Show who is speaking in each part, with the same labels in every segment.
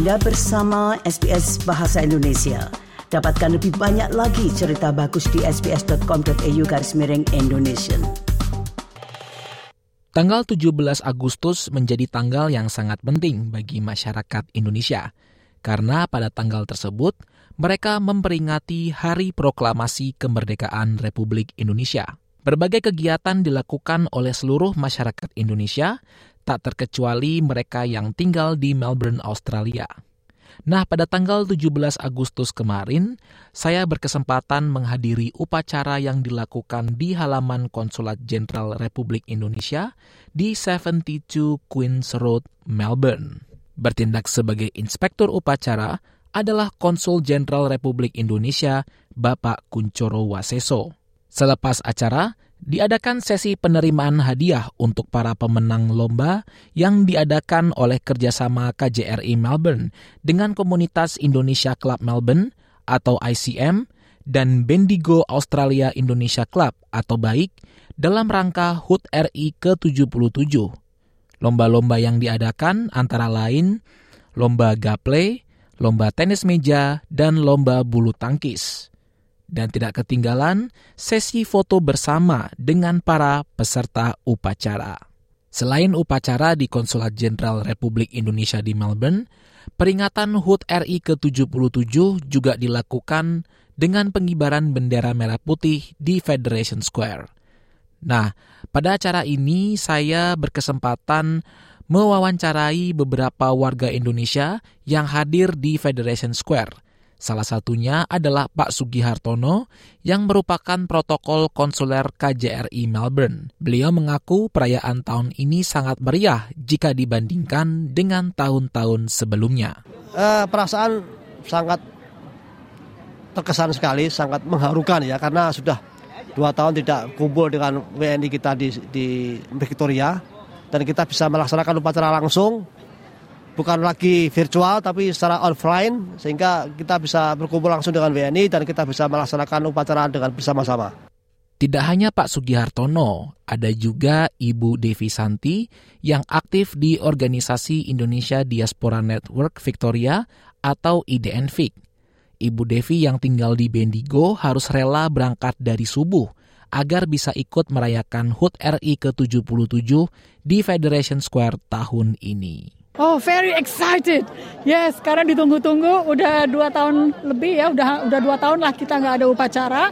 Speaker 1: Anda bersama SBS Bahasa Indonesia. Dapatkan lebih banyak lagi cerita bagus di sbs.com.au garis miring Indonesia.
Speaker 2: Tanggal 17 Agustus menjadi tanggal yang sangat penting bagi masyarakat Indonesia. Karena pada tanggal tersebut, mereka memperingati Hari Proklamasi Kemerdekaan Republik Indonesia. Berbagai kegiatan dilakukan oleh seluruh masyarakat Indonesia, tak terkecuali mereka yang tinggal di Melbourne, Australia. Nah, pada tanggal 17 Agustus kemarin, saya berkesempatan menghadiri upacara yang dilakukan di halaman Konsulat Jenderal Republik Indonesia di 72 Queen's Road, Melbourne. Bertindak sebagai inspektur upacara adalah Konsul Jenderal Republik Indonesia, Bapak Kuncoro Waseso. Selepas acara, diadakan sesi penerimaan hadiah untuk para pemenang lomba yang diadakan oleh kerjasama KJRI Melbourne dengan komunitas Indonesia Club Melbourne atau ICM dan Bendigo Australia Indonesia Club atau BAIK dalam rangka HUT RI ke-77. Lomba-lomba yang diadakan antara lain lomba gaple, lomba tenis meja, dan lomba bulu tangkis dan tidak ketinggalan sesi foto bersama dengan para peserta upacara. Selain upacara di Konsulat Jenderal Republik Indonesia di Melbourne, peringatan HUT RI ke-77 juga dilakukan dengan pengibaran bendera merah putih di Federation Square. Nah, pada acara ini saya berkesempatan mewawancarai beberapa warga Indonesia yang hadir di Federation Square – Salah satunya adalah Pak Sugihartono yang merupakan protokol konsuler KJRI Melbourne. Beliau mengaku perayaan tahun ini sangat meriah jika dibandingkan dengan tahun-tahun sebelumnya.
Speaker 3: Uh, perasaan sangat terkesan sekali, sangat mengharukan ya karena sudah dua tahun tidak kumpul dengan WNI kita di, di Victoria dan kita bisa melaksanakan upacara langsung bukan lagi virtual tapi secara offline sehingga kita bisa berkumpul langsung dengan WNI dan kita bisa melaksanakan upacara dengan bersama-sama.
Speaker 2: Tidak hanya Pak Sugihartono, ada juga Ibu Devi Santi yang aktif di organisasi Indonesia Diaspora Network Victoria atau IDNVIC. Ibu Devi yang tinggal di Bendigo harus rela berangkat dari subuh agar bisa ikut merayakan HUT RI ke-77 di Federation Square tahun ini.
Speaker 4: Oh, very excited. Yes, karena ditunggu-tunggu udah dua tahun lebih ya, udah udah dua tahun lah kita nggak ada upacara.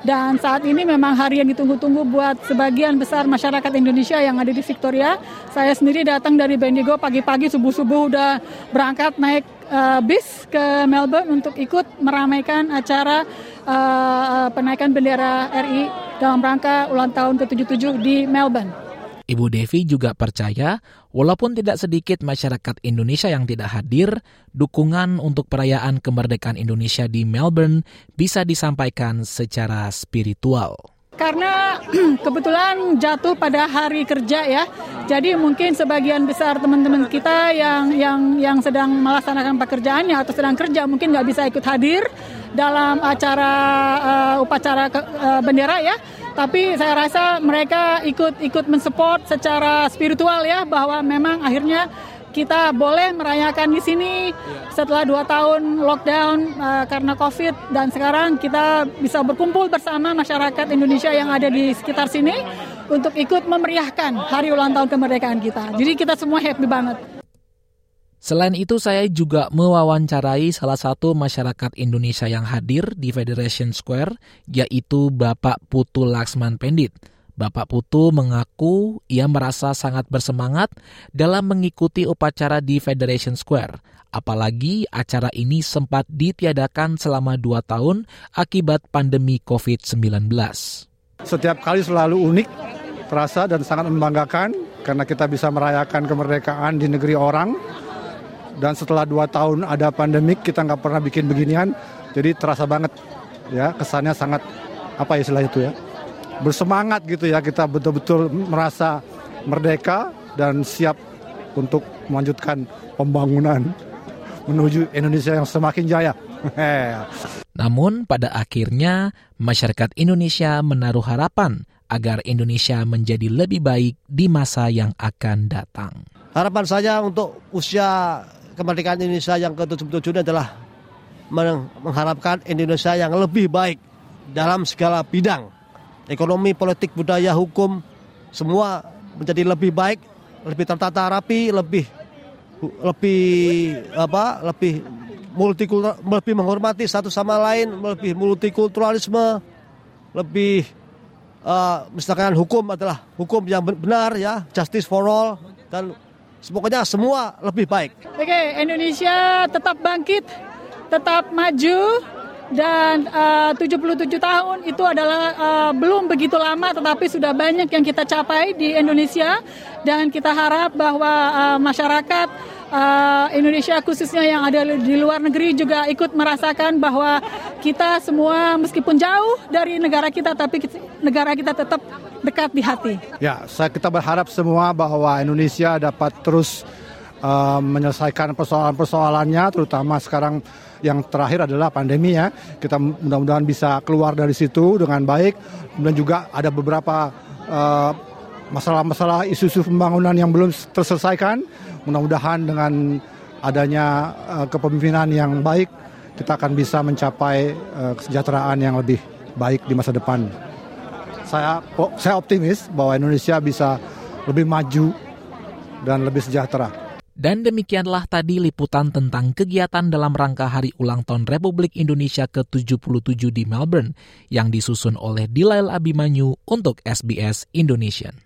Speaker 4: Dan saat ini memang hari yang ditunggu-tunggu buat sebagian besar masyarakat Indonesia yang ada di Victoria. Saya sendiri datang dari Bendigo pagi-pagi subuh-subuh udah berangkat naik uh, bis ke Melbourne untuk ikut meramaikan acara uh, penaikan bendera RI dalam rangka ulang tahun ke-77 di Melbourne.
Speaker 2: Ibu Devi juga percaya, walaupun tidak sedikit masyarakat Indonesia yang tidak hadir, dukungan untuk perayaan kemerdekaan Indonesia di Melbourne bisa disampaikan secara spiritual.
Speaker 4: Karena kebetulan jatuh pada hari kerja ya, jadi mungkin sebagian besar teman-teman kita yang yang yang sedang melaksanakan pekerjaannya atau sedang kerja mungkin nggak bisa ikut hadir dalam acara uh, upacara ke, uh, bendera ya tapi saya rasa mereka ikut-ikut mensupport secara spiritual ya bahwa memang akhirnya kita boleh merayakan di sini setelah dua tahun lockdown uh, karena COVID dan sekarang kita bisa berkumpul bersama masyarakat Indonesia yang ada di sekitar sini untuk ikut memeriahkan hari ulang tahun kemerdekaan kita. Jadi kita semua happy banget.
Speaker 2: Selain itu, saya juga mewawancarai salah satu masyarakat Indonesia yang hadir di Federation Square, yaitu Bapak Putu Laksman Pendit. Bapak Putu mengaku ia merasa sangat bersemangat dalam mengikuti upacara di Federation Square. Apalagi acara ini sempat ditiadakan selama dua tahun akibat pandemi COVID-19.
Speaker 5: Setiap kali selalu unik, terasa dan sangat membanggakan karena kita bisa merayakan kemerdekaan di negeri orang dan setelah dua tahun ada pandemik kita nggak pernah bikin beginian jadi terasa banget ya kesannya sangat apa ya istilah itu ya bersemangat gitu ya kita betul-betul merasa merdeka dan siap untuk melanjutkan pembangunan menuju Indonesia yang semakin jaya.
Speaker 2: Namun pada akhirnya masyarakat Indonesia menaruh harapan agar Indonesia menjadi lebih baik di masa yang akan datang.
Speaker 3: Harapan saya untuk usia kemerdekaan Indonesia yang ke-77 ini adalah mengharapkan Indonesia yang lebih baik dalam segala bidang. Ekonomi, politik, budaya, hukum, semua menjadi lebih baik, lebih tertata rapi, lebih lebih apa? lebih multikultural, lebih menghormati satu sama lain, lebih multikulturalisme, lebih uh, misalkan hukum adalah hukum yang benar ya, justice for all dan Pokoknya semua lebih baik.
Speaker 4: Oke, Indonesia tetap bangkit, tetap maju, dan uh, 77 tahun itu adalah uh, belum begitu lama tetapi sudah banyak yang kita capai di Indonesia dan kita harap bahwa uh, masyarakat uh, Indonesia khususnya yang ada di luar negeri juga ikut merasakan bahwa kita semua meskipun jauh dari negara kita tapi negara kita tetap dekat di hati.
Speaker 5: Ya, saya kita berharap semua bahwa Indonesia dapat terus uh, menyelesaikan persoalan-persoalannya, terutama sekarang yang terakhir adalah pandemi ya. Kita mudah-mudahan bisa keluar dari situ dengan baik. Dan juga ada beberapa uh, masalah-masalah isu-isu pembangunan yang belum terselesaikan. Mudah-mudahan dengan adanya uh, kepemimpinan yang baik, kita akan bisa mencapai uh, kesejahteraan yang lebih baik di masa depan saya saya optimis bahwa Indonesia bisa lebih maju dan lebih sejahtera.
Speaker 2: Dan demikianlah tadi liputan tentang kegiatan dalam rangka Hari Ulang Tahun Republik Indonesia ke-77 di Melbourne yang disusun oleh Dilail Abimanyu untuk SBS Indonesia.